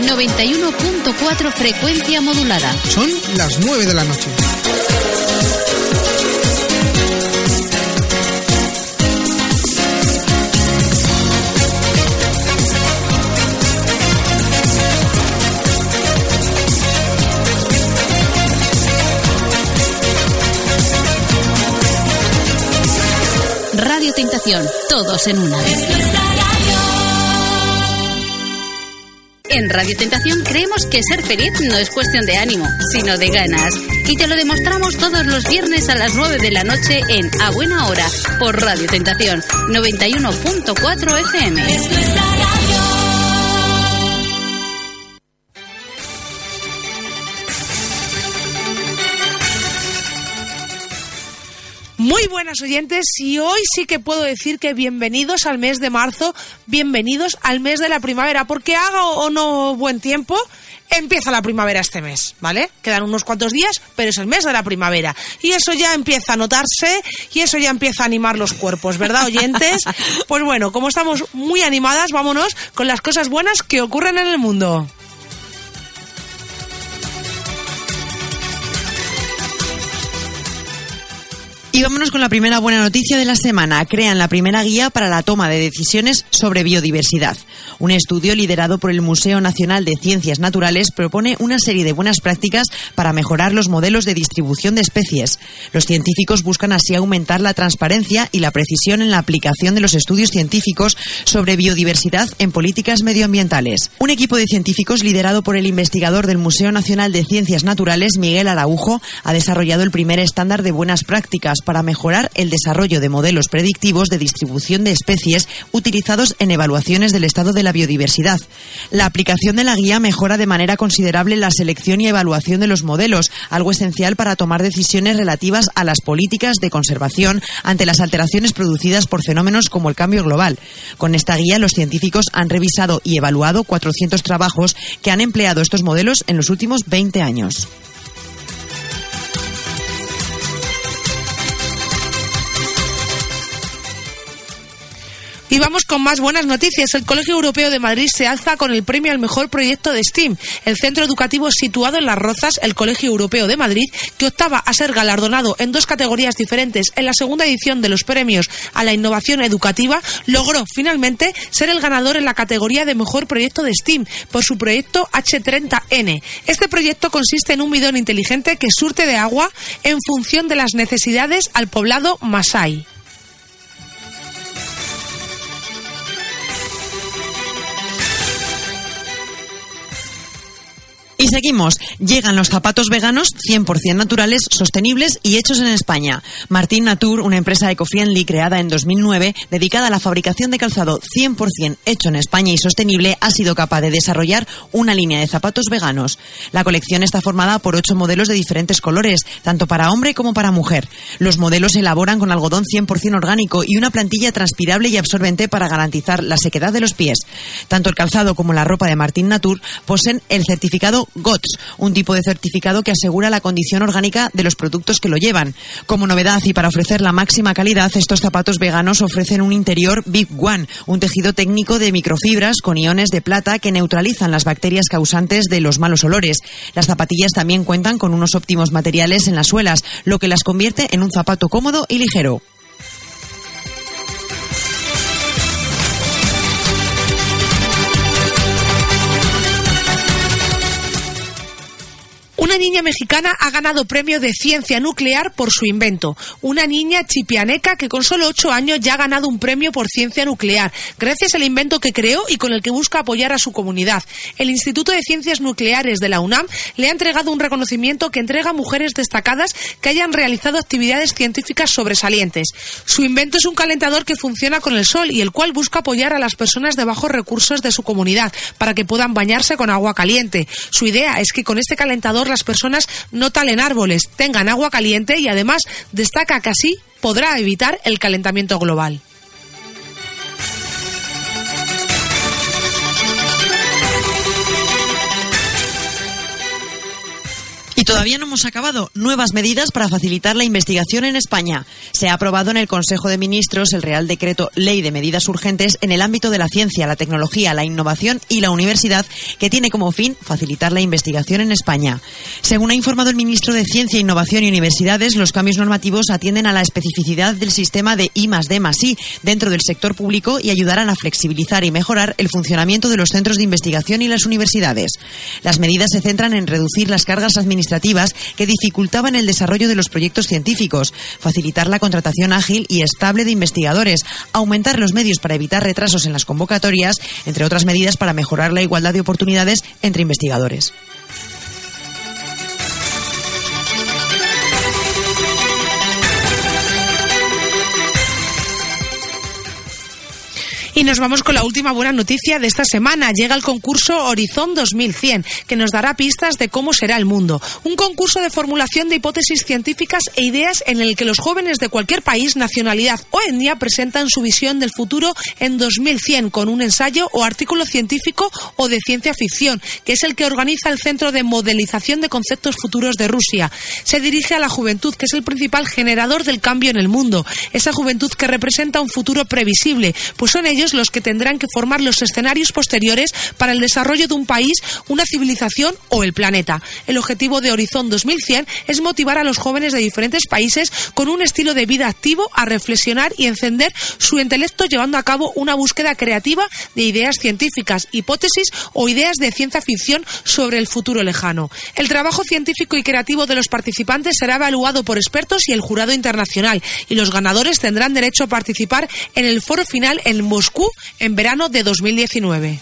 91.4 frecuencia modulada. Son las 9 de la noche. Radio Tentación, todos en una. En Radio Tentación creemos que ser feliz no es cuestión de ánimo, sino de ganas. Y te lo demostramos todos los viernes a las 9 de la noche en A Buena Hora por Radio Tentación 91.4 FM. Muy buenas oyentes y hoy sí que puedo decir que bienvenidos al mes de marzo, bienvenidos al mes de la primavera, porque haga o no buen tiempo, empieza la primavera este mes, ¿vale? Quedan unos cuantos días, pero es el mes de la primavera. Y eso ya empieza a notarse y eso ya empieza a animar los cuerpos, ¿verdad, oyentes? Pues bueno, como estamos muy animadas, vámonos con las cosas buenas que ocurren en el mundo. Y vámonos con la primera buena noticia de la semana. Crean la primera guía para la toma de decisiones sobre biodiversidad. Un estudio liderado por el Museo Nacional de Ciencias Naturales propone una serie de buenas prácticas para mejorar los modelos de distribución de especies. Los científicos buscan así aumentar la transparencia y la precisión en la aplicación de los estudios científicos sobre biodiversidad en políticas medioambientales. Un equipo de científicos liderado por el investigador del Museo Nacional de Ciencias Naturales, Miguel Araujo, ha desarrollado el primer estándar de buenas prácticas para mejorar el desarrollo de modelos predictivos de distribución de especies utilizados en evaluaciones del estado de la biodiversidad. La aplicación de la guía mejora de manera considerable la selección y evaluación de los modelos, algo esencial para tomar decisiones relativas a las políticas de conservación ante las alteraciones producidas por fenómenos como el cambio global. Con esta guía, los científicos han revisado y evaluado 400 trabajos que han empleado estos modelos en los últimos 20 años. Y vamos con más buenas noticias. El Colegio Europeo de Madrid se alza con el premio al mejor proyecto de STEAM. El centro educativo situado en Las Rozas, el Colegio Europeo de Madrid, que optaba a ser galardonado en dos categorías diferentes en la segunda edición de los premios a la innovación educativa, logró finalmente ser el ganador en la categoría de mejor proyecto de STEAM por su proyecto H30N. Este proyecto consiste en un bidón inteligente que surte de agua en función de las necesidades al poblado Masai. Y seguimos. Llegan los zapatos veganos 100% naturales, sostenibles y hechos en España. Martín Natur, una empresa eco-friendly creada en 2009, dedicada a la fabricación de calzado 100% hecho en España y sostenible, ha sido capaz de desarrollar una línea de zapatos veganos. La colección está formada por ocho modelos de diferentes colores, tanto para hombre como para mujer. Los modelos se elaboran con algodón 100% orgánico y una plantilla transpirable y absorbente para garantizar la sequedad de los pies. Tanto el calzado como la ropa de Martín Natur poseen el certificado GOTS, un tipo de certificado que asegura la condición orgánica de los productos que lo llevan. Como novedad y para ofrecer la máxima calidad, estos zapatos veganos ofrecen un interior Big One, un tejido técnico de microfibras con iones de plata que neutralizan las bacterias causantes de los malos olores. Las zapatillas también cuentan con unos óptimos materiales en las suelas, lo que las convierte en un zapato cómodo y ligero. Una niña mexicana ha ganado premio de ciencia nuclear por su invento. Una niña chipianeca que con solo ocho años ya ha ganado un premio por ciencia nuclear, gracias al invento que creó y con el que busca apoyar a su comunidad. El Instituto de Ciencias Nucleares de la UNAM le ha entregado un reconocimiento que entrega a mujeres destacadas que hayan realizado actividades científicas sobresalientes. Su invento es un calentador que funciona con el sol y el cual busca apoyar a las personas de bajos recursos de su comunidad para que puedan bañarse con agua caliente. Su idea es que con este calentador las personas no talen árboles, tengan agua caliente y además destaca que así podrá evitar el calentamiento global. Todavía no hemos acabado. Nuevas medidas para facilitar la investigación en España. Se ha aprobado en el Consejo de Ministros el Real Decreto Ley de Medidas Urgentes en el ámbito de la ciencia, la tecnología, la innovación y la universidad, que tiene como fin facilitar la investigación en España. Según ha informado el ministro de Ciencia, Innovación y Universidades, los cambios normativos atienden a la especificidad del sistema de I D I dentro del sector público y ayudarán a flexibilizar y mejorar el funcionamiento de los centros de investigación y las universidades. Las medidas se centran en reducir las cargas administrativas que dificultaban el desarrollo de los proyectos científicos, facilitar la contratación ágil y estable de investigadores, aumentar los medios para evitar retrasos en las convocatorias, entre otras medidas para mejorar la igualdad de oportunidades entre investigadores. Y nos vamos con la última buena noticia de esta semana. Llega el concurso Horizon 2100, que nos dará pistas de cómo será el mundo. Un concurso de formulación de hipótesis científicas e ideas en el que los jóvenes de cualquier país, nacionalidad o etnia presentan su visión del futuro en 2100 con un ensayo o artículo científico o de ciencia ficción, que es el que organiza el Centro de Modelización de Conceptos Futuros de Rusia. Se dirige a la juventud, que es el principal generador del cambio en el mundo. Esa juventud que representa un futuro previsible, pues son ellos los que tendrán que formar los escenarios posteriores para el desarrollo de un país, una civilización o el planeta. El objetivo de Horizon 2100 es motivar a los jóvenes de diferentes países con un estilo de vida activo a reflexionar y encender su intelecto llevando a cabo una búsqueda creativa de ideas científicas, hipótesis o ideas de ciencia ficción sobre el futuro lejano. El trabajo científico y creativo de los participantes será evaluado por expertos y el jurado internacional y los ganadores tendrán derecho a participar en el foro final en Moscú en verano de 2019.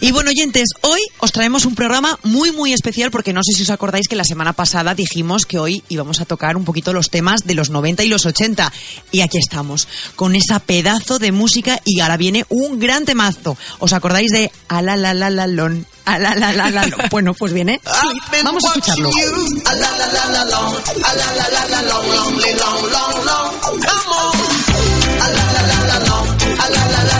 Y bueno, oyentes, hoy os traemos un programa muy, muy especial porque no sé si os acordáis que la semana pasada dijimos que hoy íbamos a tocar un poquito los temas de los 90 y los 80. Y aquí estamos, con esa pedazo de música y ahora viene un gran temazo. ¿Os acordáis de a la la lon? Bueno, pues viene. Vamos a escucharlo. A la la la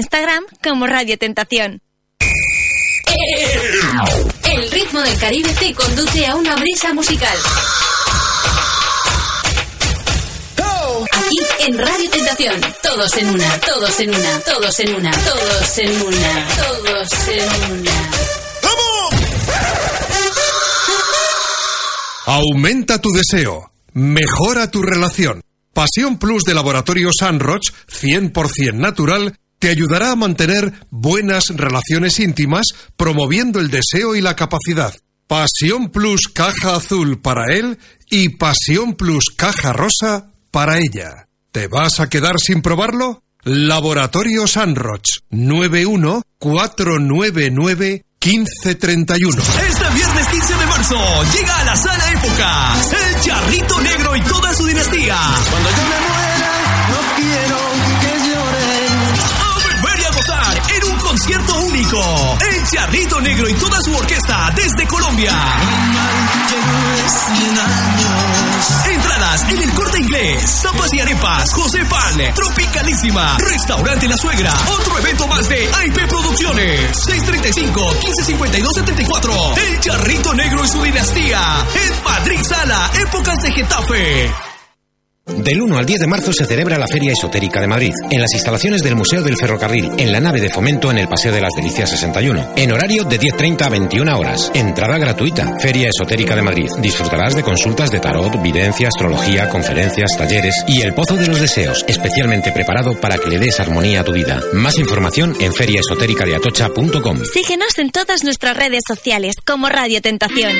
Instagram como Radio Tentación. El ritmo del Caribe te conduce a una brisa musical. Aquí en Radio Tentación, todos en una, todos en una, todos en una, todos en una, todos en una. Aumenta tu deseo, mejora tu relación. Pasión Plus de Laboratorio Sunroch, 100% natural, te ayudará a mantener buenas relaciones íntimas, promoviendo el deseo y la capacidad. Pasión Plus Caja Azul para él y Pasión Plus Caja Rosa para ella. ¿Te vas a quedar sin probarlo? Laboratorio Sunroch 91 499 1531. Este viernes 15 de marzo llega a la sala época el Charrito Negro y toda su dinastía. Cuando yo me muera, no quiero. En un concierto único. El Charrito Negro y toda su orquesta desde Colombia. Entradas en el corte inglés. Tapas y arepas, José Pan, Tropicalísima, Restaurante La Suegra. Otro evento más de IP Producciones. 635 1552 74. El Charrito Negro y su dinastía. En Madrid Sala, épocas de Getafe. Del 1 al 10 de marzo se celebra la Feria Esotérica de Madrid, en las instalaciones del Museo del Ferrocarril, en la nave de fomento en el Paseo de las Delicias 61, en horario de 10.30 a 21 horas. Entrada gratuita. Feria Esotérica de Madrid. Disfrutarás de consultas de tarot, videncia, astrología, conferencias, talleres y el Pozo de los Deseos, especialmente preparado para que le des armonía a tu vida. Más información en feriaesotéricadeatocha.com. Síguenos en todas nuestras redes sociales como Radio Tentación.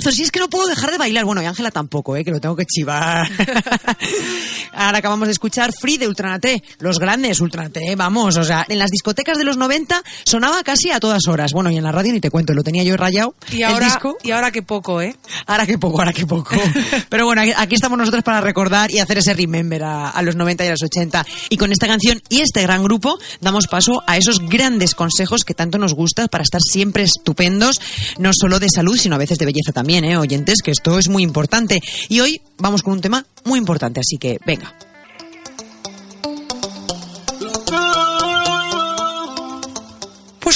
Si es que no puedo dejar de bailar. Bueno, y Ángela tampoco, ¿eh? que lo tengo que chivar. Ahora acabamos de escuchar Free de Ultranate. Los grandes Ultranate, vamos. O sea, en las discotecas de los 90 sonaba casi a todas horas. Bueno, y en la radio ni te cuento, lo tenía yo rayado. Y el ahora, disco. y ahora qué poco, ¿eh? Ahora que poco, ahora que poco. Pero bueno, aquí- estamos nosotros para recordar y hacer ese remember a, a los 90 y a los 80. Y con esta canción y este gran grupo damos paso a esos grandes consejos que tanto nos gusta para estar siempre estupendos, no solo de salud, sino a veces de belleza también, ¿eh, oyentes? Que esto es muy importante. Y hoy vamos con un tema muy importante, así que venga.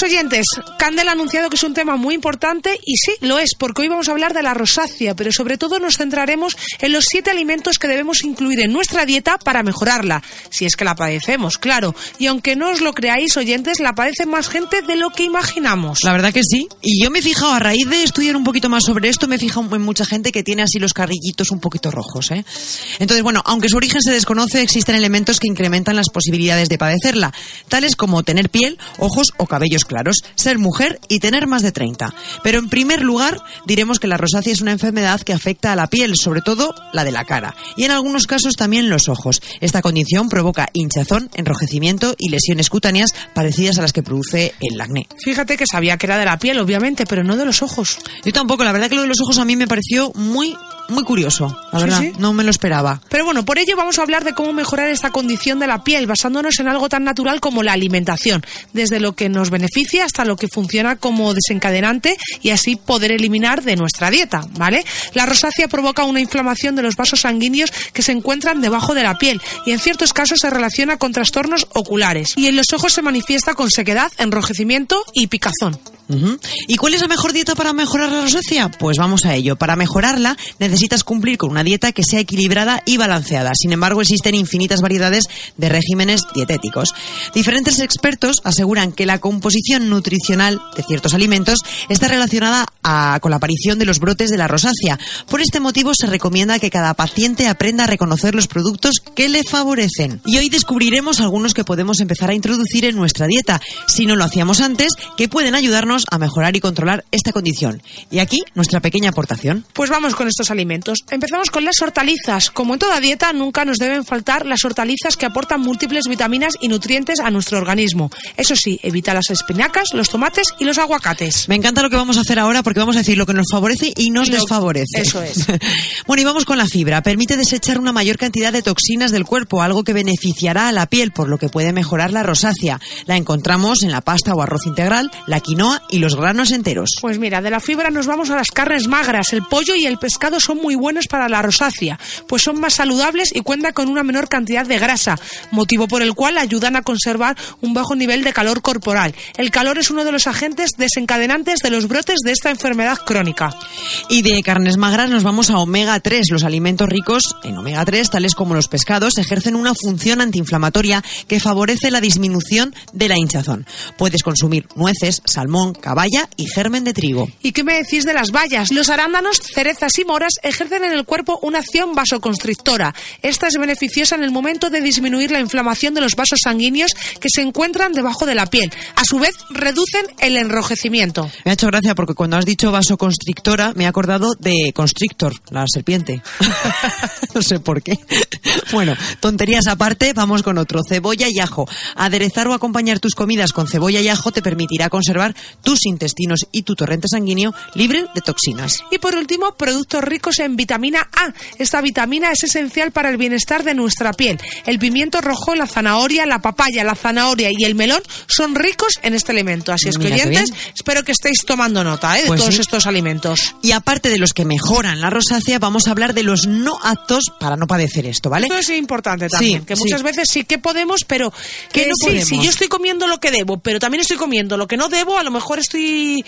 Oyentes, Candel ha anunciado que es un tema muy importante y sí, lo es, porque hoy vamos a hablar de la rosácea, pero sobre todo nos centraremos en los siete alimentos que debemos incluir en nuestra dieta para mejorarla, si es que la padecemos, claro. Y aunque no os lo creáis, oyentes, la padece más gente de lo que imaginamos. La verdad que sí. Y yo me he fijado, a raíz de estudiar un poquito más sobre esto, me he fijado en mucha gente que tiene así los carrillitos un poquito rojos. ¿eh? Entonces, bueno, aunque su origen se desconoce, existen elementos que incrementan las posibilidades de padecerla, tales como tener piel, ojos o cabellos claros, ser mujer y tener más de 30. Pero en primer lugar, diremos que la rosácea es una enfermedad que afecta a la piel, sobre todo la de la cara, y en algunos casos también los ojos. Esta condición provoca hinchazón, enrojecimiento y lesiones cutáneas parecidas a las que produce el acné. Fíjate que sabía que era de la piel, obviamente, pero no de los ojos. Yo tampoco, la verdad que lo de los ojos a mí me pareció muy, muy curioso. La Sí, verdad, sí. no me lo esperaba. Pero bueno, por ello vamos a hablar de cómo mejorar esta condición de la piel, basándonos en algo tan natural como la alimentación, desde lo que nos beneficia hasta lo que funciona como desencadenante y así poder eliminar de nuestra dieta, ¿vale? La rosácea provoca una inflamación de los vasos sanguíneos que se encuentran debajo de la piel y en ciertos casos se relaciona con trastornos oculares. Y en los ojos se manifiesta con sequedad, enrojecimiento y picazón. ¿Y cuál es la mejor dieta para mejorar la rosácea? Pues vamos a ello. Para mejorarla necesitas cumplir con una dieta que sea equilibrada y balanceada. Sin embargo, existen infinitas variedades de regímenes dietéticos. Diferentes expertos aseguran que la composición nutricional de ciertos alimentos está relacionada a- con la aparición de los brotes de la rosácea. Por este motivo se recomienda que cada paciente aprenda a reconocer los productos que le favorecen. Y hoy descubriremos algunos que podemos empezar a introducir en nuestra dieta, si no lo hacíamos antes, que pueden ayudarnos a mejorar y controlar esta condición. Y aquí nuestra pequeña aportación. Pues vamos con estos alimentos. Empezamos con las hortalizas. Como en toda dieta, nunca nos deben faltar las hortalizas que aportan múltiples vitaminas y nutrientes a nuestro organismo. Eso sí, evita las espinacas, los tomates y los aguacates. Me encanta lo que vamos a hacer ahora porque vamos a decir lo que nos favorece y nos lo- desfavorece. eso es. bueno, y vamos con la fibra. Permite desechar una mayor cantidad de toxinas del cuerpo, algo que beneficiará a la piel, por lo que puede mejorar la rosácea. La encontramos en la pasta o arroz integral, la quinoa y los granos enteros. Pues mira, de la fibra nos vamos a las carnes magras. El pollo y el pescado son muy buenos para la rosácea, pues son más saludables y cuentan con una menor cantidad de grasa, motivo por el cual ayudan a conservar un bajo nivel de calor corporal. El calor es uno de los agentes desencadenantes de los brotes de esta enfermedad crónica. Y de carnes magras nos vamos a omega 3. Los alimentos ricos en omega 3, tales como los pescados, ejercen una función antiinflamatoria que favorece la disminución de la hinchazón. Puedes consumir nueces, salmón, caballa y germen de trigo. ¿Y qué me decís de las bayas? Los arándanos, cerezas y moras ejercen en el cuerpo una acción vasoconstrictora. Esta es beneficiosa en el momento de disminuir la inflamación de los vasos sanguíneos que se encuentran debajo de la piel. A su vez, reducen el enrojecimiento. Me ha hecho gracia porque cuando has dicho vasoconstrictora me he acordado de constrictor, la serpiente. no sé por qué. Bueno, tonterías aparte, vamos con otro. Cebolla y ajo. Aderezar o acompañar tus comidas con cebolla y ajo te permitirá conservar tus intestinos y tu torrente sanguíneo libre de toxinas. Y por último, productos ricos en vitamina A. Esta vitamina es esencial para el bienestar de nuestra piel. El pimiento rojo, la zanahoria, la papaya, la zanahoria y el melón son ricos en este elemento. Así es que, oyentes, espero que estéis tomando nota ¿eh? de Pues todos sí. estos alimentos. Y aparte de los que mejoran la rosácea, vamos a hablar de los no aptos para no padecer esto, ¿vale? Esto es importante también, Sí, que sí. muchas veces sí que podemos, pero Que eh, no sí, podemos. si yo estoy comiendo lo que debo, pero también estoy comiendo lo que no debo, a lo mejor estoy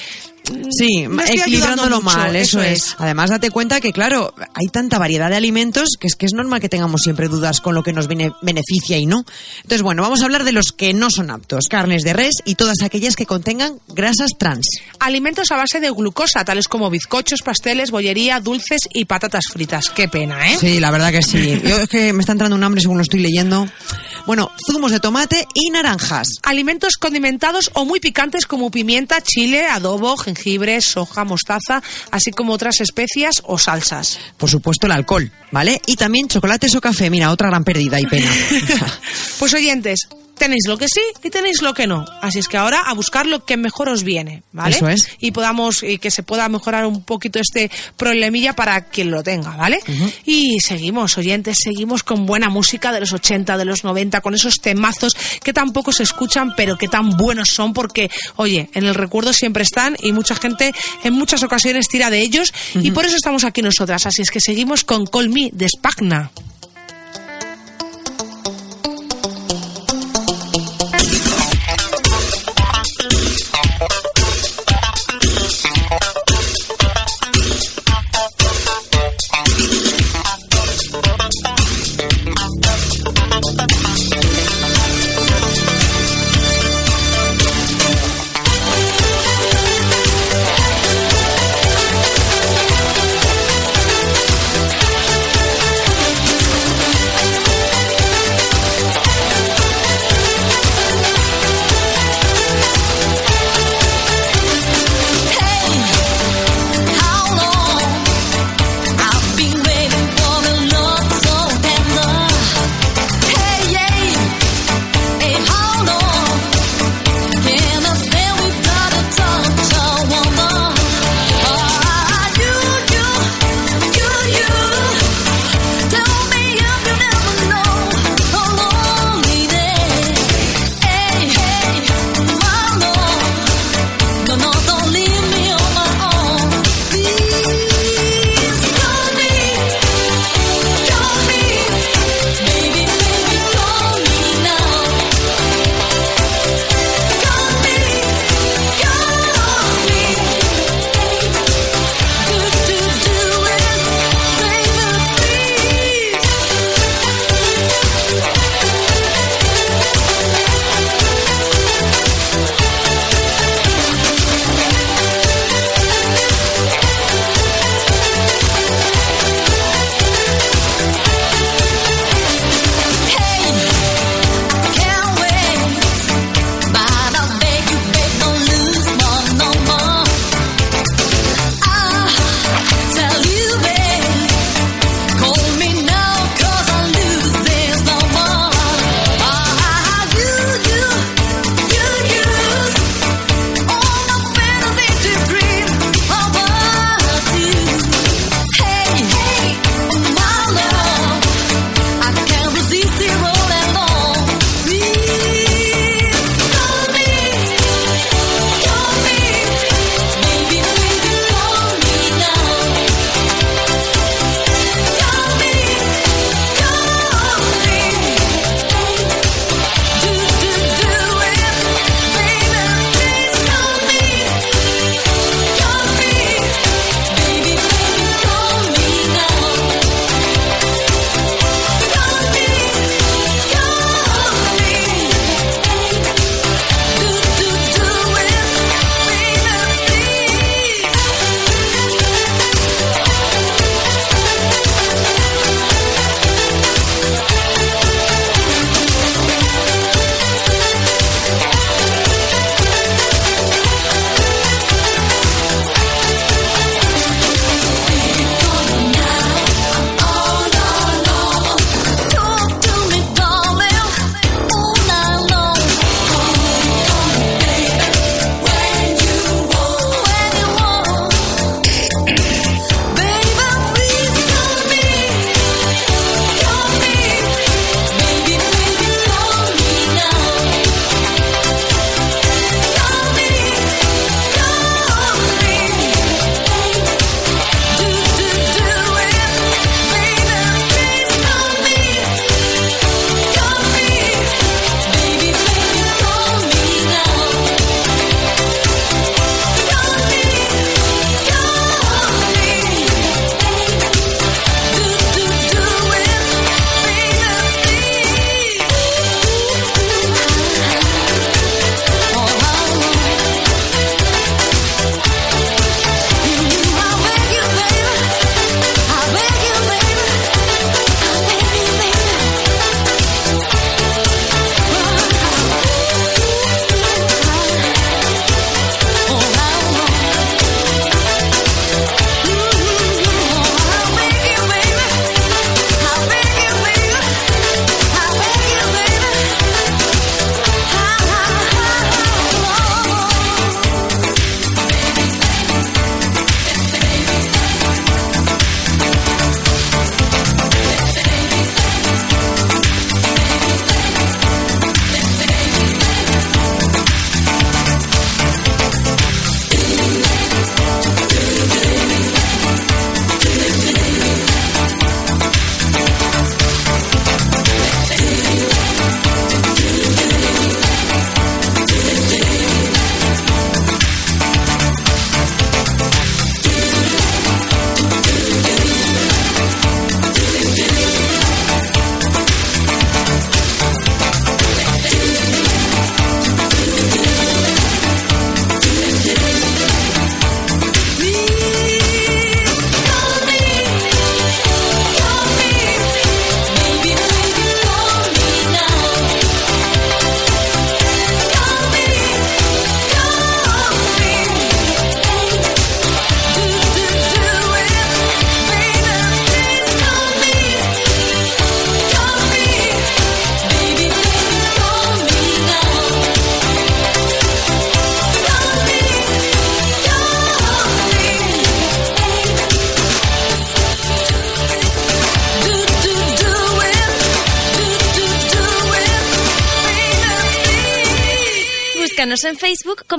Sí, me estoy equilibrándolo mal, eso, eso es. es. Además, date cuenta que, claro, hay tanta variedad de alimentos que es que es normal que tengamos siempre dudas con lo que nos bene- beneficia y no. Entonces, bueno, vamos a hablar de los que no son aptos. Carnes de res y todas aquellas que contengan grasas trans. alimentos a base de glucosa, tales como bizcochos, pasteles, bollería, dulces y patatas fritas. Qué pena, ¿eh? Sí, la verdad que sí. Yo es que me está entrando un hambre según lo estoy leyendo. Bueno, zumos de tomate y naranjas. Alimentos condimentados o muy picantes como pimienta, chile, adobo, jengibre, soja, mostaza, así como otras especias o salsas. Por supuesto, el alcohol, ¿vale? Y también chocolates o café. Mira, otra gran pérdida y pena. Pues oyentes, tenéis lo que sí y tenéis lo que no. Así es que ahora a buscar lo que mejor os viene, ¿vale? Eso es. Y podamos, y que se pueda mejorar un poquito este problemilla para quien lo tenga, ¿vale? Y seguimos, oyentes, seguimos con buena música de los 80, de los 90, con esos temazos que tampoco se escuchan, pero que tan buenos son porque, oye, en el recuerdo siempre están y mucha gente en muchas ocasiones tira de ellos y por eso estamos aquí nosotras. Así es que seguimos con Call Me de Spagna.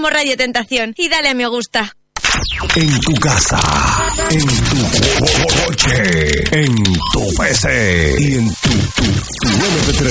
Radio Tentación y dale a me gusta. En tu casa, en tu coche, en tu PC y en tu, tu, tu MP3.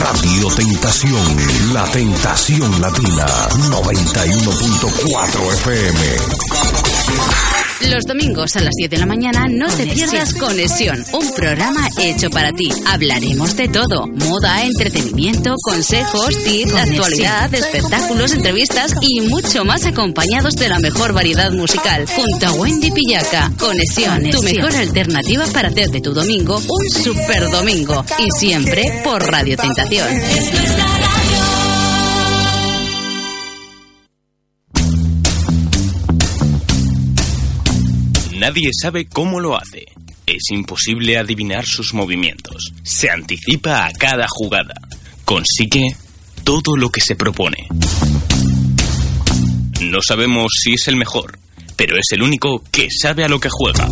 Radio Tentación, la tentación latina, 91.4 FM. Los domingos a las 10 de la mañana no te pierdas Conexión, un programa hecho para ti. Hablaremos de todo: moda, entretenimiento, consejos, tips, actualidad, espectáculos, entrevistas y mucho más acompañados de la mejor variedad musical. Junto a Wendy Pillaca. Conexión, tu mejor alternativa para hacer de tu domingo un super domingo. Y siempre por Radio Tentación. Nadie sabe cómo lo hace. Es imposible adivinar sus movimientos. Se anticipa a cada jugada. Consigue todo lo que se propone. No sabemos si es el mejor, pero es el único que sabe a lo que juega.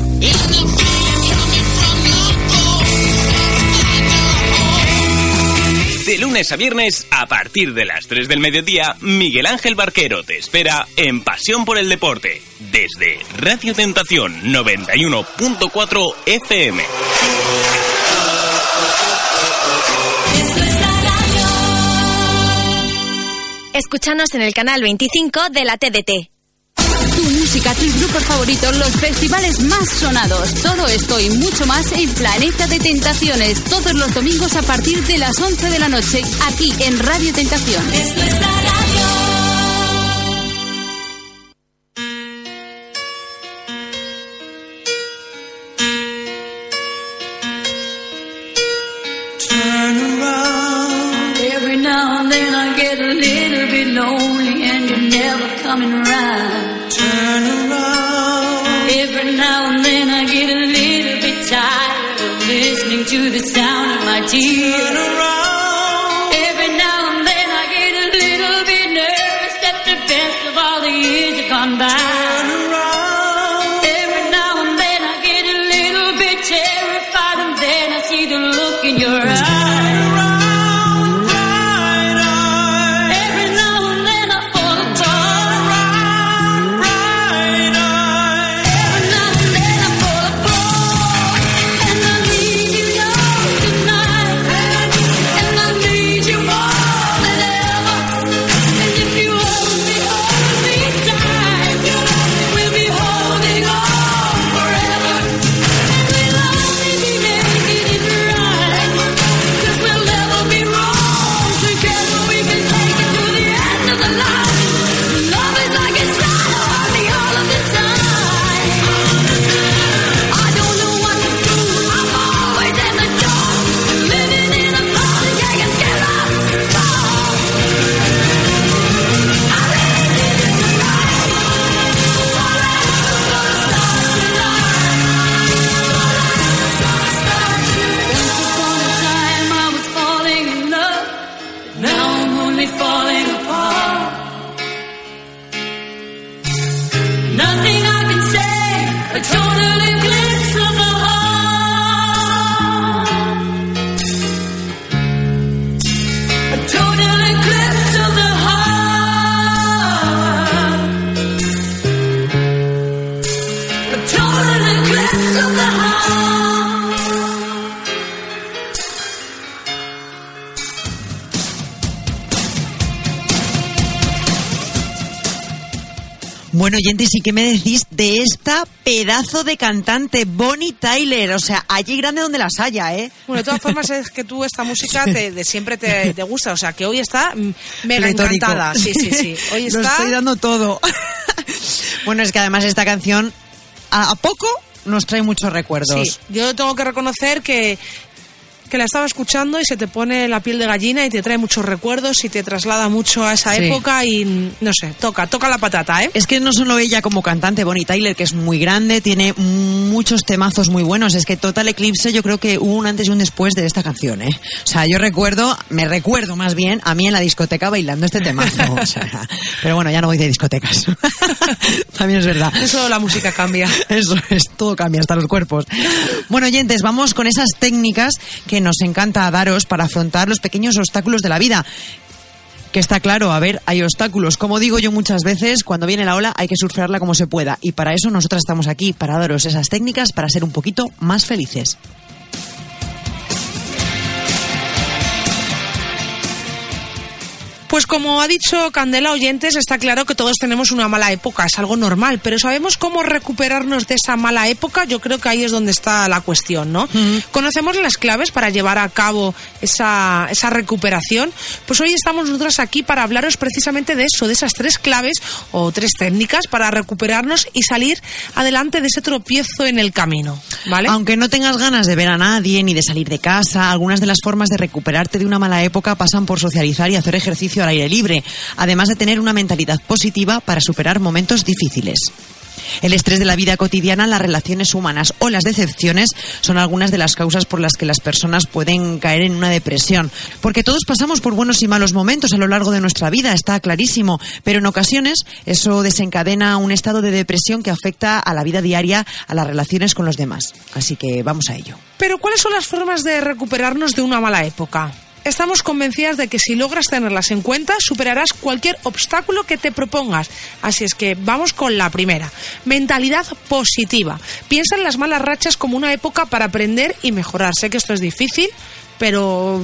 Lunes a viernes, a partir de las 3 del mediodía, Miguel Ángel Barquero te espera en Pasión por el Deporte, desde Radio Tentación 91.4 FM. Escúchanos en el canal 25 de la TDT. Música, tus grupos favoritos, los festivales más sonados. Todo esto y mucho más en Planeta de Tentaciones. Todos los domingos a partir de las 11 de la noche, aquí en Radio Tentación. Turn around. Every now and then I get a little bit lonely and you're never coming around. Turn around. Every now and then I get a little bit tired of listening to the sound of my tears. Turn around. ¿Y qué me decís de esta pedazo de cantante, Bonnie Tyler? O sea, allí grande donde las haya, ¿eh? Bueno, de todas formas es que tú esta música te, de siempre te, te gusta, o sea que hoy está mm, mega encantada. Sí, sí, sí. Hoy Lo está. estoy dando todo. bueno, es que además esta canción a, a poco nos trae muchos recuerdos. Sí, yo tengo que reconocer que, que la estaba escuchando y se te pone la piel de gallina y te trae muchos recuerdos y te traslada mucho a esa Sí. época y no sé, toca, toca la patata, ¿eh? Es que no solo ella como cantante, Bonnie Tyler, que es muy grande, tiene muchos temazos muy buenos. Es que Total Eclipse yo creo que hubo un antes y un después de esta canción, ¿eh? O sea, yo recuerdo, me recuerdo más bien a mí en la discoteca bailando este temazo. O sea, pero bueno, ya no voy de discotecas. También es verdad. Eso la música cambia. Eso es, todo cambia, hasta los cuerpos. Bueno, oyentes, vamos con esas técnicas que nos encanta daros para afrontar los pequeños obstáculos de la vida. Que está claro, a ver, hay obstáculos. Como digo yo muchas veces, cuando viene la ola hay que surfearla como se pueda. Y para eso nosotras estamos aquí, para daros esas técnicas para ser un poquito más felices. Pues como ha dicho Candela Oyentes, está claro que todos tenemos una mala época, es algo normal, pero ¿sabemos cómo recuperarnos de esa mala época? Yo creo que ahí es donde está la cuestión, ¿no? ¿Conocemos las claves para llevar a cabo esa, esa recuperación? Pues hoy estamos nosotros aquí para hablaros precisamente de eso, de esas tres claves o tres técnicas para recuperarnos y salir adelante de ese tropiezo en el camino, ¿vale? Aunque no tengas ganas de ver a nadie ni de salir de casa, algunas de las formas de recuperarte de una mala época pasan por socializar y hacer ejercicio al aire libre, además de tener una mentalidad positiva para superar momentos difíciles. El estrés de la vida cotidiana, las relaciones humanas o las decepciones son algunas de las causas por las que las personas pueden caer en una depresión. Porque todos pasamos por buenos y malos momentos a lo largo de nuestra vida, está clarísimo. Pero en ocasiones eso desencadena un estado de depresión que afecta a la vida diaria, a las relaciones con los demás. Así que vamos a ello. Pero ¿cuáles son las formas de recuperarnos de una mala época? Estamos convencidas de que si logras tenerlas en cuenta, superarás cualquier obstáculo que te propongas. Así es que vamos con la primera. Mentalidad positiva. Piensa en las malas rachas como una época para aprender y mejorar. Sé que esto es difícil, pero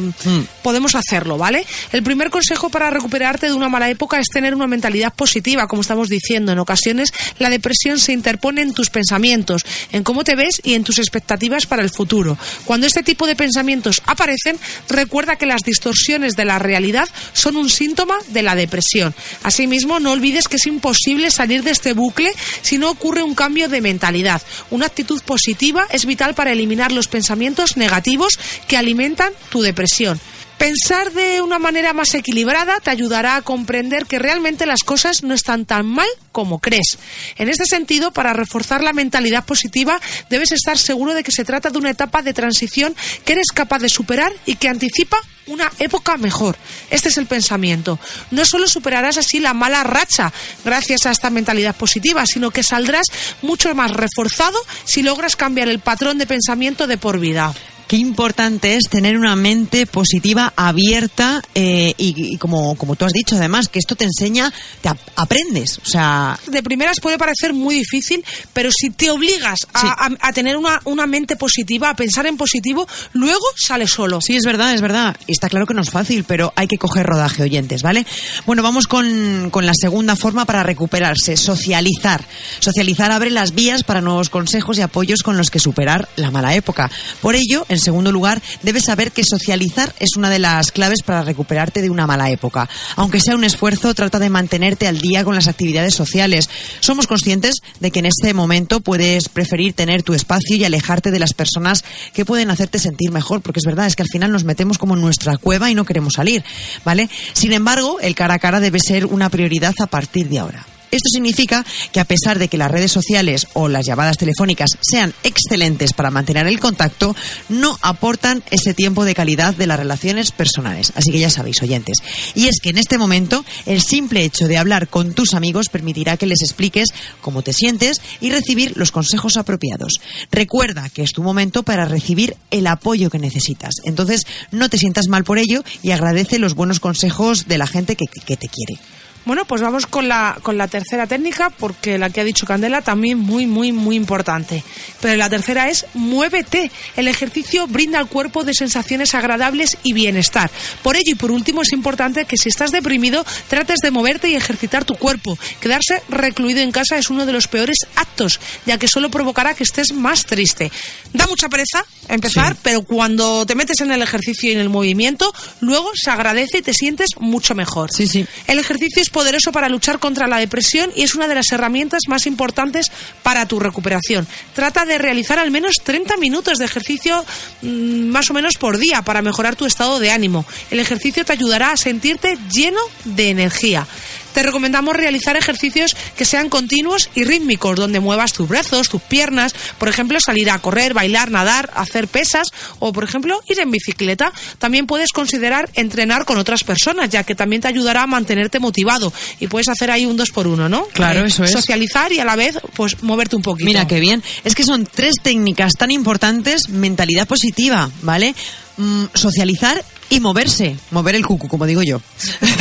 podemos hacerlo, ¿vale? El primer consejo para recuperarte de una mala época es tener una mentalidad positiva, como estamos diciendo. En ocasiones la depresión se interpone en tus pensamientos, en cómo te ves y en tus expectativas para el futuro. Cuando este tipo de pensamientos aparecen, recuerda que las distorsiones de la realidad son un síntoma de la depresión. Asimismo, no olvides que es imposible salir de este bucle si no ocurre un cambio de mentalidad. Una actitud positiva es vital para eliminar los pensamientos negativos que alimentan tu depresión. Pensar de una manera más equilibrada te ayudará a comprender que realmente las cosas no están tan mal como crees. En este sentido, para reforzar la mentalidad positiva, debes estar seguro de que se trata de una etapa de transición que eres capaz de superar y que anticipa una época mejor. Este es el pensamiento. No solo superarás así la mala racha gracias a esta mentalidad positiva, sino que saldrás mucho más reforzado si logras cambiar el patrón de pensamiento de por vida qué importante es tener una mente positiva, abierta eh, y, y como, como tú has dicho, además, que esto te enseña, te ap- aprendes. O sea, de primeras puede parecer muy difícil, pero si te obligas a, Sí. a- a tener una, una mente positiva, a pensar en positivo, luego sale solo. Sí, es verdad, es verdad. Y está claro que no es fácil, pero hay que coger rodaje, oyentes, ¿vale? Bueno, vamos con, con la segunda forma para recuperarse, socializar. Socializar abre las vías para nuevos consejos y apoyos con los que superar la mala época. Por ello, en segundo lugar, debes saber que socializar es una de las claves para recuperarte de una mala época. Aunque sea un esfuerzo, trata de mantenerte al día con las actividades sociales. Somos conscientes de que en este momento puedes preferir tener tu espacio y alejarte de las personas que pueden hacerte sentir mejor, porque es verdad, es que al final nos metemos como en nuestra cueva y no queremos salir, ¿vale? Sin embargo, el cara a cara debe ser una prioridad a partir de ahora. Esto significa que a pesar de que las redes sociales o las llamadas telefónicas sean excelentes para mantener el contacto, no aportan ese tiempo de calidad de las relaciones personales. Así que ya sabéis, oyentes. Y es que en este momento el simple hecho de hablar con tus amigos permitirá que les expliques cómo te sientes y recibir los consejos apropiados. Recuerda que es tu momento para recibir el apoyo que necesitas. Entonces, no te sientas mal por ello y agradece los buenos consejos de la gente que, que te quiere. Bueno, pues vamos con la, con la tercera técnica, porque la que ha dicho Candela también muy, muy, muy importante. Pero la tercera es muévete. El ejercicio brinda al cuerpo de sensaciones agradables y bienestar. Por ello y por último es importante que si estás deprimido trates de moverte y ejercitar tu cuerpo. Quedarse recluido en casa es uno de los peores actos, ya que solo provocará que estés más triste. Da mucha pereza empezar, pero cuando te metes en el ejercicio y en el movimiento, luego se agradece y te sientes mucho mejor. Sí, sí. El ejercicio es poderoso para luchar contra la depresión y es una de las herramientas más importantes para tu recuperación. Trata de realizar al menos 30 minutos de ejercicio mm, más o menos por día para mejorar tu estado de ánimo. El ejercicio te ayudará a sentirte lleno de energía. Te recomendamos realizar ejercicios que sean continuos y rítmicos, donde muevas tus brazos, tus piernas, por ejemplo, salir a correr, bailar, nadar, hacer pesas o, por ejemplo, ir en bicicleta. También puedes considerar entrenar con otras personas, ya que también te ayudará a mantenerte motivado y puedes hacer ahí un dos por uno, ¿no? Claro, eso es. Socializar y a la vez, pues, moverte un poquito. Mira qué bien. Es que son tres técnicas tan importantes, mentalidad positiva, ¿vale? Mm, socializar Y moverse, mover el cucu, como digo yo.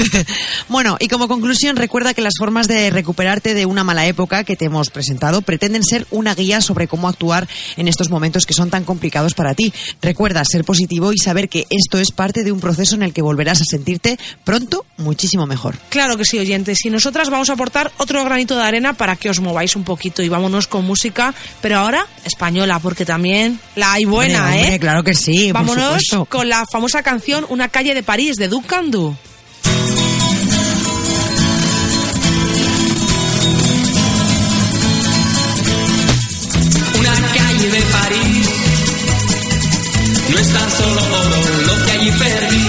bueno, y como conclusión, recuerda que las formas de recuperarte de una mala época que te hemos presentado pretenden ser una guía sobre cómo actuar en estos momentos que son tan complicados para ti. Recuerda ser positivo y saber que esto es parte de un proceso en el que volverás a sentirte pronto muchísimo mejor. Claro que sí, oyentes. Y nosotras vamos a aportar otro granito de arena para que os mováis un poquito y vámonos con música, pero ahora española, porque también la hay buena, Hombre, ¿eh? hombre, claro que sí, Vámonos con la famosa canción Una calle de París de Ducandu. Una calle de París no es tan solo oro lo que allí perdí.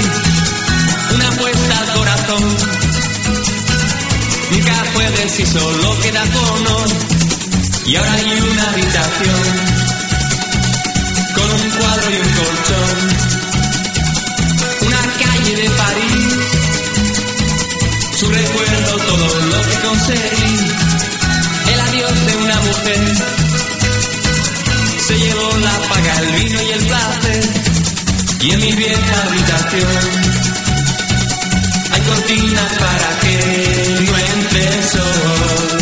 Una apuesta al corazón nunca fue deciso lo que da honor. Y ahora hay una habitación con un cuadro y un colchón. París, su recuerdo, todo lo que conseguí. El adiós de una mujer se llevó la paga, el vino y el placer. Y en mi vieja habitación hay cortinas para que no entre sol.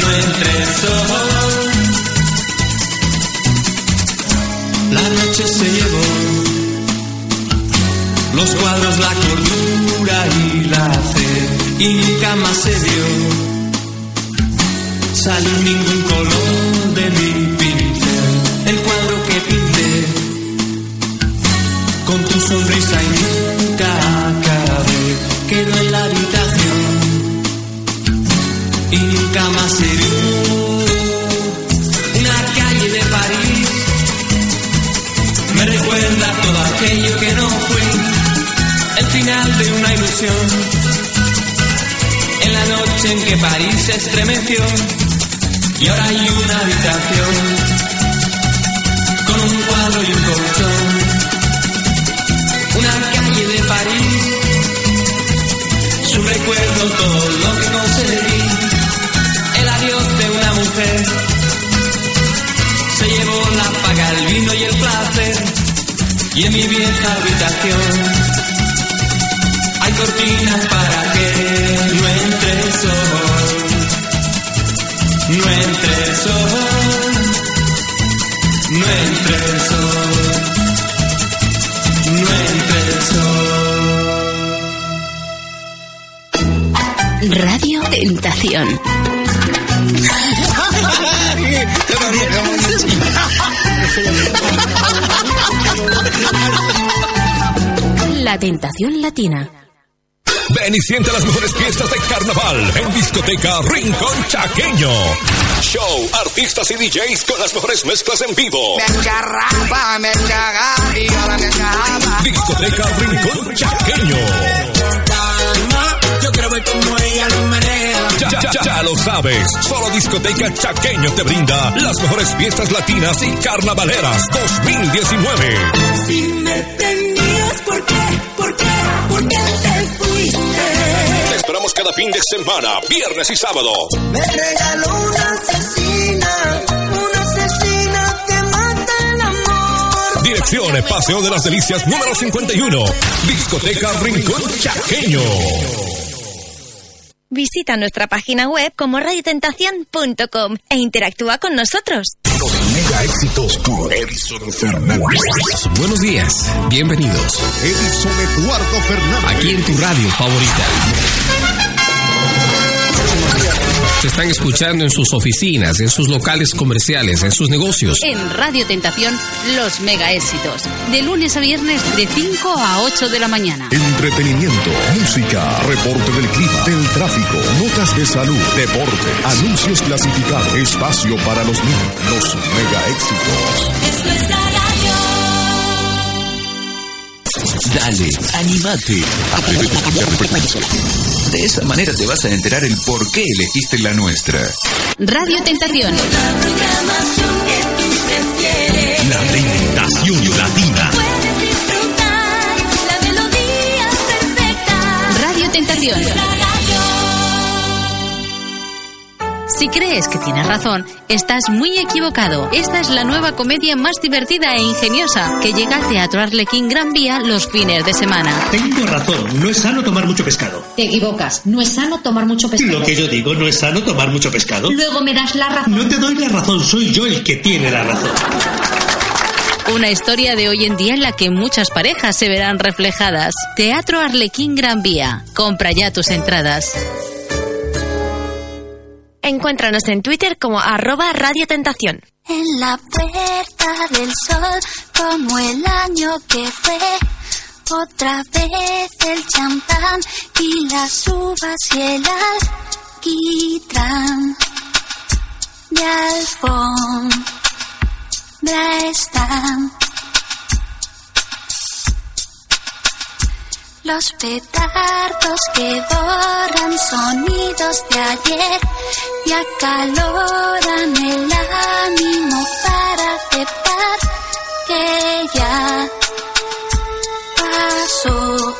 No entre sol. Los cuadros, la cordura y la fe. Y nunca más se vio salir ningún color de mi pincel. El cuadro que pinté con tu sonrisa y nunca acabé quedó en la habitación y nunca más se vio. En la noche en que París se estremeció y ahora hay una habitación con un cuadro y un colchón. Una calle de París, su recuerdo, todo lo que conseguí. El adiós de una mujer se llevó la paga, el vino y el placer. Y en mi vieja habitación cortinas para que no entre el sol. No entre el sol, no entre el sol, no entre el sol. Radio Tentación. La tentación latina. Ven y siente las mejores fiestas de carnaval en discoteca Rincón Chaqueño. Show, artistas y DJs con las mejores mezclas en vivo. Discoteca Rincón Chaqueño. Yo quiero ver cómo ella lo ya, ya, ya lo sabes, solo Discoteca Chaqueño te brinda las mejores fiestas latinas y carnavaleras 2019. Si me tenías, ¿por qué? ¿Por qué? ¿Por qué te fuiste? Te esperamos cada fin de semana, viernes y sábado. Me regaló una asesina, una asesina que mata el amor. Dirección Paseo de las Delicias número 51. Discoteca Rincón Chaqueño. Visita nuestra página web como radiotentación.com e interactúa con nosotros. Mega éxitos por Edison Fernández. Buenos días, bienvenidos. Edison Eduardo Fernández. Aquí en tu radio favorita. Se están escuchando en sus oficinas, en sus locales comerciales, en sus negocios. En Radio Tentación, los mega éxitos. De lunes a viernes de 5 a 8 de la mañana. Entretenimiento, música, reporte del clima, del tráfico, notas de salud, deporte, anuncios clasificados, espacio para los niños, los mega éxitos. Es nuestra radio. Dale, animate. De esa manera te vas a enterar el por qué elegiste la nuestra. Radio Tentación. La programación que tú prefieres. La tentación latina. Puedes disfrutar la melodía perfecta. Radio Tentación. Si crees que tienes razón, estás muy equivocado. Esta es la nueva comedia más divertida e ingeniosa que llega al Teatro Arlequín Gran Vía los fines de semana. Tengo razón, no es sano tomar mucho pescado. Te equivocas. No es sano tomar mucho pescado. Lo que yo digo, no es sano tomar mucho pescado. Luego me das la razón. No te doy la razón, soy yo el que tiene la razón. Una historia de hoy en día en la que muchas parejas se verán reflejadas. Teatro Arlequín Gran Vía. Compra ya tus entradas. Encuéntranos en Twitter como arroba Radio Tentación. En la puerta del sol, como el año que fue, otra vez el champán y las uvas y el alquitrán. De alfombra están los petardos que borran sonidos de ayer y acaloran el ánimo para aceptar que ya pasó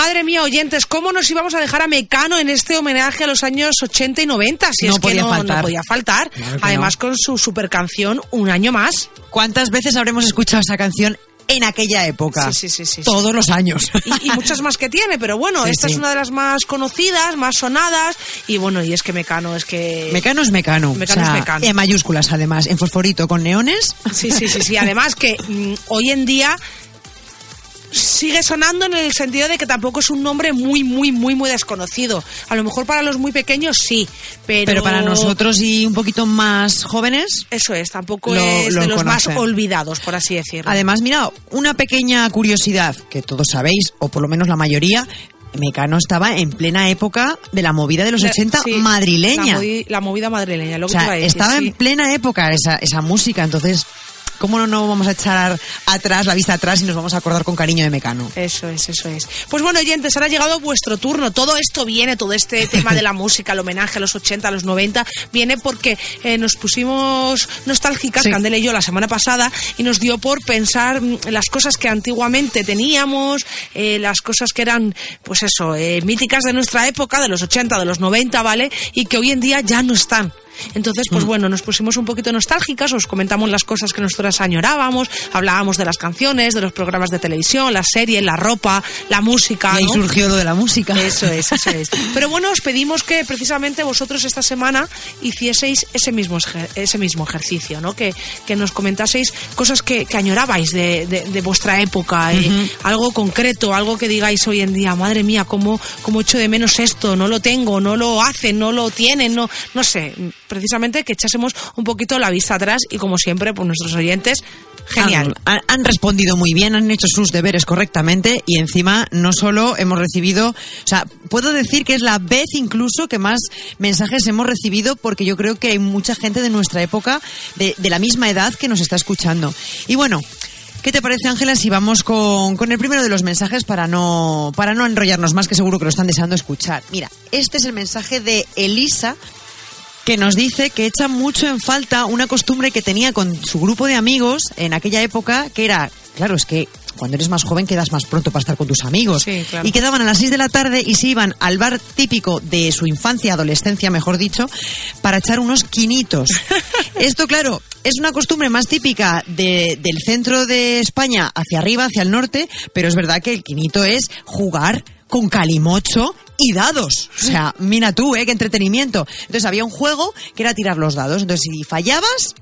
madre mía, oyentes, ¿cómo nos íbamos a dejar a Mecano en este homenaje a los años 80 y 90? Si No es que no, faltar. no podía faltar. Claro Además, no. con su super canción Un año más. ¿Cuántas veces habremos escuchado esa canción en aquella época? Sí, sí, sí, sí, Todos los años. Y, y muchas más que tiene, pero bueno, esta es una de las más conocidas, más sonadas. Y bueno, y es que Mecano es que. Mecano es Mecano. Mecano o sea, es Mecano. En mayúsculas, además, en fosforito con neones. Sí, sí, sí, sí. Además que mm, hoy en día sigue sonando en el sentido de que tampoco es un nombre muy, muy, muy, muy desconocido. A lo mejor para los muy pequeños sí, pero... Pero para nosotros y un poquito más jóvenes. Eso es, tampoco Lo- es lo de los más olvidados, por así decirlo. Además, mira, una pequeña curiosidad que todos sabéis, o por lo menos la mayoría, Mecano estaba en plena época de la movida de los 80 Sí, madrileña. La, movi- la movida madrileña, lo que sea, decir, estaba sí. en plena época esa, esa música, entonces, ¿cómo no, no vamos a echar atrás, la vista atrás y nos vamos a acordar con cariño de Mecano? Eso es, eso es. Pues bueno, oyentes, ahora ha llegado vuestro turno. Todo esto viene, todo este tema de la música, el homenaje a los 80, a los 90, viene porque eh, nos pusimos nostálgicas, Sí. Candela y yo, la semana pasada, y nos dio por pensar mm, las cosas que antiguamente teníamos, eh, las cosas que eran, pues eso, eh, míticas de nuestra época, de los 80, de los 90, ¿vale? Y que hoy en día ya no están. Entonces, Mm. pues bueno, nos pusimos un poquito nostálgicas, os comentamos las cosas que nosotras añorábamos, hablábamos de las canciones, de los programas de televisión, las series, la ropa, la música. Y ahí ¿no? surgió lo de la música. Eso es, eso es. Pero bueno, os pedimos que precisamente vosotros esta semana hicieseis ese mismo, ese mismo ejercicio, ¿no? Que, que nos comentaseis cosas que, que añorabais de, de- de vuestra época, eh, algo concreto, algo que digáis hoy en día, madre mía, cómo, cómo echo de menos esto, no lo tengo, no lo hacen, no lo tienen, no, no sé, precisamente que echásemos un poquito la vista atrás y como siempre, pues nuestros oyentes, genial. Han, han- respondido muy bien, han hecho sus deberes correctamente y encima no solo hemos recibido, o sea, puedo decir que es la vez incluso que más mensajes hemos recibido porque yo creo que hay mucha gente de nuestra época, de, de la misma edad, que nos está escuchando. Y bueno. ¿Qué te parece, Ángela, si vamos con, con el primero de los mensajes para no, para no enrollarnos más, que seguro que lo están deseando escuchar? Mira, este es el mensaje de Elisa, que nos dice que echa mucho en falta una costumbre que tenía con su grupo de amigos en aquella época, que era, claro, es que cuando eres más joven quedas más pronto para estar con tus amigos. Sí, claro. Y quedaban a las 6 de la tarde y se iban al bar típico de su infancia, adolescencia, mejor dicho, para echar unos quinitos. Esto, claro, es una costumbre más típica de- del centro de España hacia arriba, hacia el norte, pero es verdad que el quinito es jugar con calimocho y dados. O sea, mira tú, ¿eh? Qué entretenimiento. Entonces había un juego que era tirar los dados. Entonces, si fallabas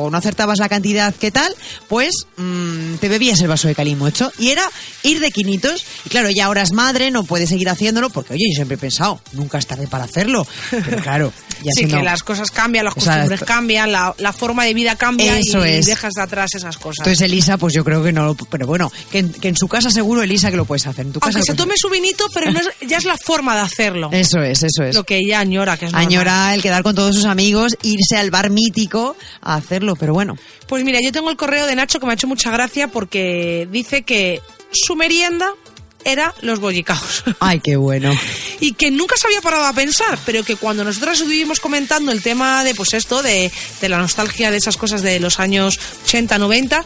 o no acertabas la cantidad que tal, pues mm, te bebías el vaso de calimocho. Y era ir de quinitos. Y claro, ya ahora es madre, no puede seguir haciéndolo, porque oye, yo siempre he pensado, nunca es tarde para hacerlo. Pero claro, ya sí, siendo- que las cosas cambian, las Exacto. costumbres cambian, la, la forma de vida cambia Eso y es. dejas de atrás esas cosas. Entonces Elisa, pues yo creo que no lo... Pero bueno, que en, que en su casa seguro, Elisa, que lo puedes hacer. En tu casa Aunque lo se puedes tome su vinito, pero no es- ya es la forma de hacerlo. hacer. Eso es, eso es. Lo que ella añora, que es normal. Añora el quedar con todos sus amigos, irse al bar mítico a hacerlo, pero bueno. Pues mira, yo tengo el correo de Nacho que me ha hecho mucha gracia porque dice que su merienda era los bollicaos. Ay, qué bueno. y que nunca se había parado a pensar, pero que cuando nosotros estuvimos comentando el tema de pues esto, de, de la nostalgia de esas cosas de los años 80, 90,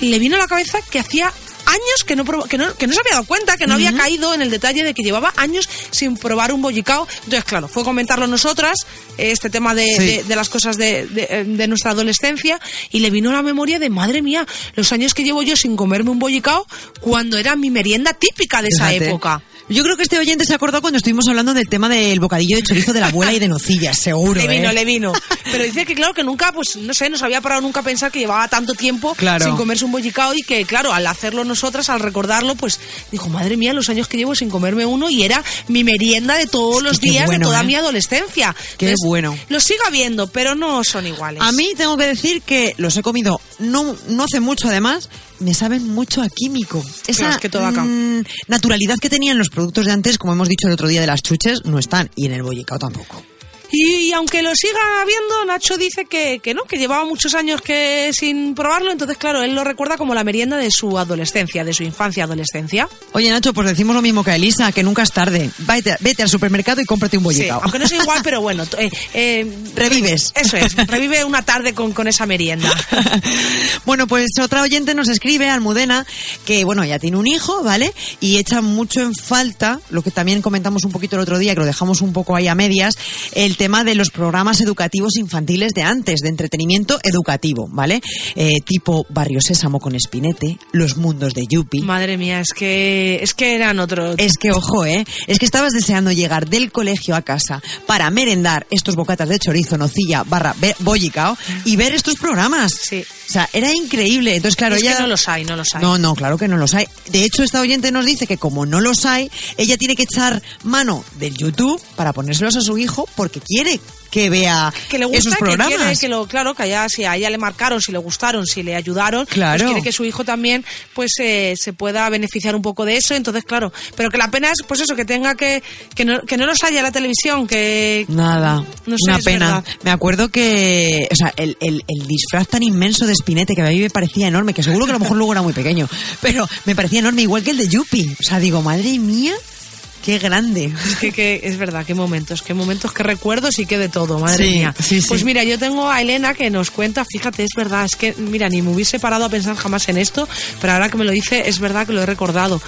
le vino a la cabeza que hacía años que no, que no, que no se había dado cuenta, que no había caído en el detalle de que llevaba años sin probar un bollicao. Entonces, claro, fue comentarlo nosotras, este tema de, Sí. de- de las cosas de, de- eh, de nuestra adolescencia, y le vino a la memoria de, madre mía, los años que llevo yo sin comerme un bollicao cuando era mi merienda típica de esa Fíjate. época. Yo creo que este oyente se acordó cuando estuvimos hablando del tema del bocadillo de chorizo de la abuela y de nocillas, seguro. Le vino, ¿eh? le vino. Pero dice que claro que nunca, pues no sé, nos había parado nunca a pensar que llevaba tanto tiempo Claro. sin comerse un bollicao y que claro, al hacerlo nosotras, al recordarlo, pues dijo, madre mía, los años que llevo sin comerme uno y era mi merienda de todos los días bueno, de toda ¿eh? mi adolescencia. Qué bueno. Lo sigo viendo, pero no son iguales. A mí tengo que decir que los he comido no, no hace mucho además, me saben mucho a químico. Esa Claro, es que todo acá. mm, naturalidad que tenían los productos de antes, como hemos dicho el otro día de las chuches, no están. Y en el bollicao tampoco. Y, Y aunque lo siga viendo, Nacho dice que, que no, que llevaba muchos años que sin probarlo, entonces claro, él lo recuerda como la merienda de su adolescencia, de su infancia adolescencia. Oye, Nacho, pues decimos lo mismo que a Elisa, que nunca es tarde. Vete, vete al supermercado y cómprate un Sí, bollicao. aunque no sea igual, pero bueno, eh, eh, Revives. Eso es, revive una tarde con, con esa merienda. Bueno, pues otra oyente nos escribe, Almudena, que bueno, ya tiene un hijo, ¿vale? Y echa mucho en falta, lo que también comentamos un poquito el otro día, que lo dejamos un poco ahí a medias, el tema de los programas educativos infantiles de antes, de entretenimiento educativo, ¿vale? Eh, tipo Barrio Sésamo con Espinete, Los Mundos de Yupi. Madre mía, es que es que eran otros. Es que, ojo, ¿eh? Es que estabas deseando llegar del colegio a casa para merendar estos bocatas de chorizo, nocilla, barra bollicao y ver estos programas. Sí. O sea, era increíble. Entonces, claro, es ella... que no los hay, no los hay. No, no, claro que no los hay. De hecho, esta oyente nos dice que como no los hay, ella tiene que echar mano del YouTube para ponérselos a su hijo porque quiere que vea que le gusta, esos que programas. quiere que lo, claro, que allá, si a ella le marcaron, si le gustaron, si le ayudaron, Claro. pues quiere que su hijo también, pues eh, se pueda beneficiar un poco de eso, entonces claro, pero que la pena es, pues eso, que tenga que, que no, que no los haya la televisión, que Nada, No sé, una pena. verdad. Me acuerdo que, o sea, el, el, el disfraz tan inmenso de Spinete que a mí me parecía enorme, que seguro que a lo mejor luego era muy pequeño, pero me parecía enorme, igual que el de Yuppie. O sea, digo, madre mía, qué grande. Es que, que es verdad, qué momentos, qué momentos, qué recuerdos y qué de todo, madre Sí, mía. sí, sí. Pues mira, yo tengo a Elena que nos cuenta, fíjate, es verdad, es que, mira, ni me hubiese parado a pensar jamás en esto, pero ahora que me lo dice, es verdad que lo he recordado.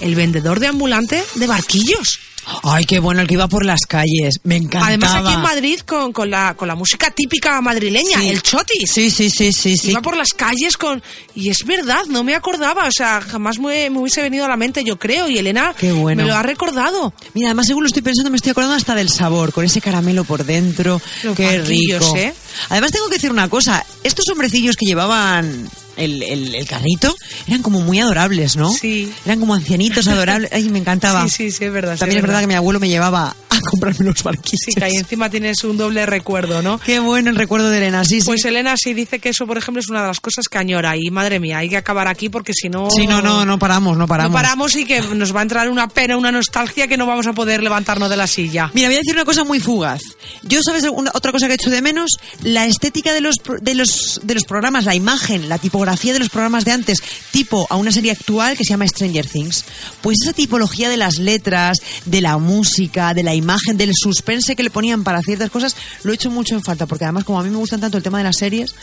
El vendedor de ambulante de barquillos. Ay, qué bueno el que iba por las calles. Me encantaba. Además aquí en Madrid con, con la, con la música típica madrileña, Sí. el chotis. Sí, sí, sí, sí, sí. Iba por las calles con... Y es verdad, no me acordaba, o sea, jamás me, me hubiese venido a la mente, yo creo, y Elena Qué bueno. me lo ha recordado. Mira, además según lo estoy pensando, me estoy acordando hasta del sabor, con ese caramelo por dentro. Los qué rico. ¿eh? Además tengo que decir una cosa, estos hombrecillos que llevaban el, el, el carrito eran como muy adorables, ¿no? Sí. Eran como ancianitos adorables. Ay, me encantaba. Sí, sí, sí, es verdad. sí, También es verdad que mi abuelo me llevaba a comprarme los barquillos. Sí, que ahí encima tienes un doble recuerdo, ¿no? Qué bueno el recuerdo de Elena, sí, sí. Pues Elena sí dice que eso, por ejemplo, es una de las cosas que añora. Y madre mía, hay que acabar aquí porque si no. Sí, no, no, no paramos, no paramos. No paramos y que nos va a entrar una pena, una nostalgia que no vamos a poder levantarnos de la silla. Mira, voy a decir una cosa muy fugaz. Yo, ¿sabes una- otra cosa que he hecho de menos? La estética de los, de, los, de los programas, la imagen, la tipografía de los programas de antes, tipo a una serie actual que se llama Stranger Things. Pues esa tipología de las letras, de la música, de la imagen, del suspense que le ponían para ciertas cosas, lo he hecho mucho en falta, porque además como a mí me gustan tanto el tema de las series,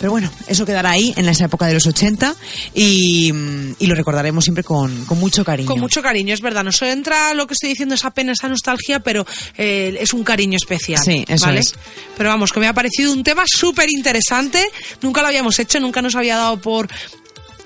pero bueno, eso quedará ahí en esa época de los 80 y, y lo recordaremos siempre con, con mucho cariño. Con mucho cariño, es verdad. Nos entra lo que estoy diciendo, esa pena, esa nostalgia, pero eh, es un cariño especial. Sí, eso ¿vale? es. Pero vamos, que me ha parecido un tema súper interesante. Nunca lo habíamos hecho, nunca nos había dado por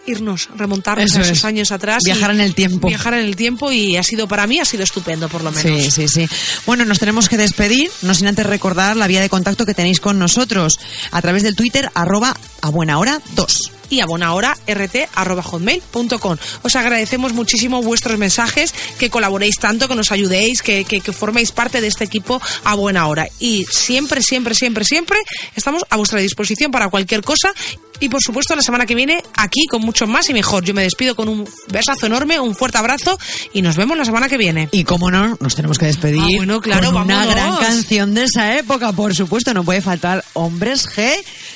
irnos, remontarnos Eso a esos es. años atrás. Viajar en el tiempo. Viajar en el tiempo y ha sido, para mí, ha sido estupendo, por lo menos. Sí, sí, sí. Bueno, nos tenemos que despedir, no sin antes recordar la vía de contacto que tenéis con nosotros a través del Twitter, arroba a buena hora 2. y a bonahora rt@hotmail.com. Os agradecemos muchísimo vuestros mensajes, que colaboréis tanto, que nos ayudéis, que, que, que forméis parte de este equipo a buena hora. Y siempre, siempre, siempre, siempre estamos a vuestra disposición para cualquier cosa. Y por supuesto, la semana que viene aquí con mucho más y mejor. Yo me despido con un besazo enorme, un fuerte abrazo y nos vemos la semana que viene. Y como no, nos tenemos que despedir Ah, bueno, claro, con una vámonos. gran canción de esa época, por supuesto, no puede faltar Hombres G,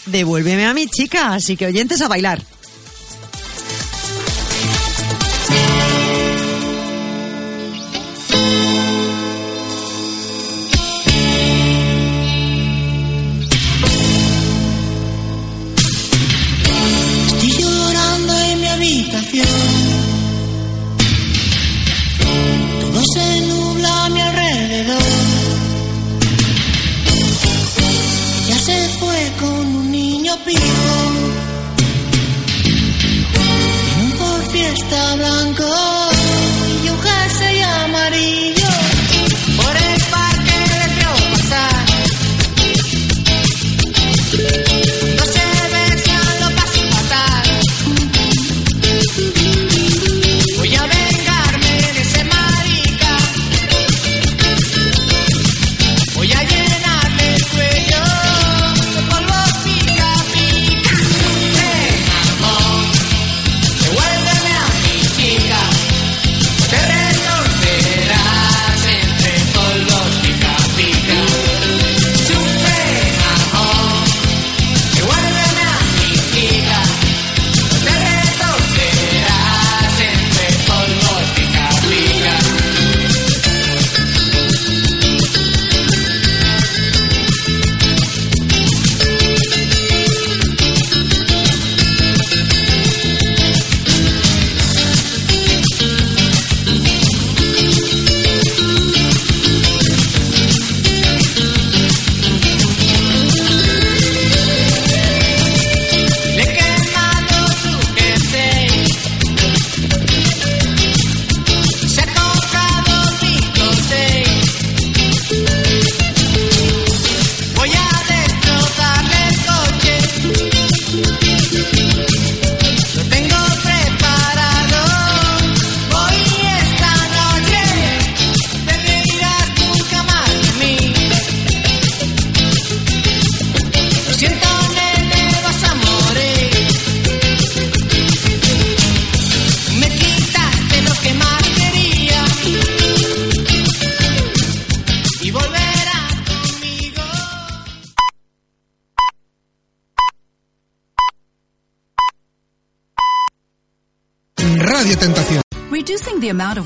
devuélveme a mi chica, así que oyentes a bailar. Alrededor. Ya se fue con un niño pijo. En un Ford Fiesta blanco y un jersey amarillo.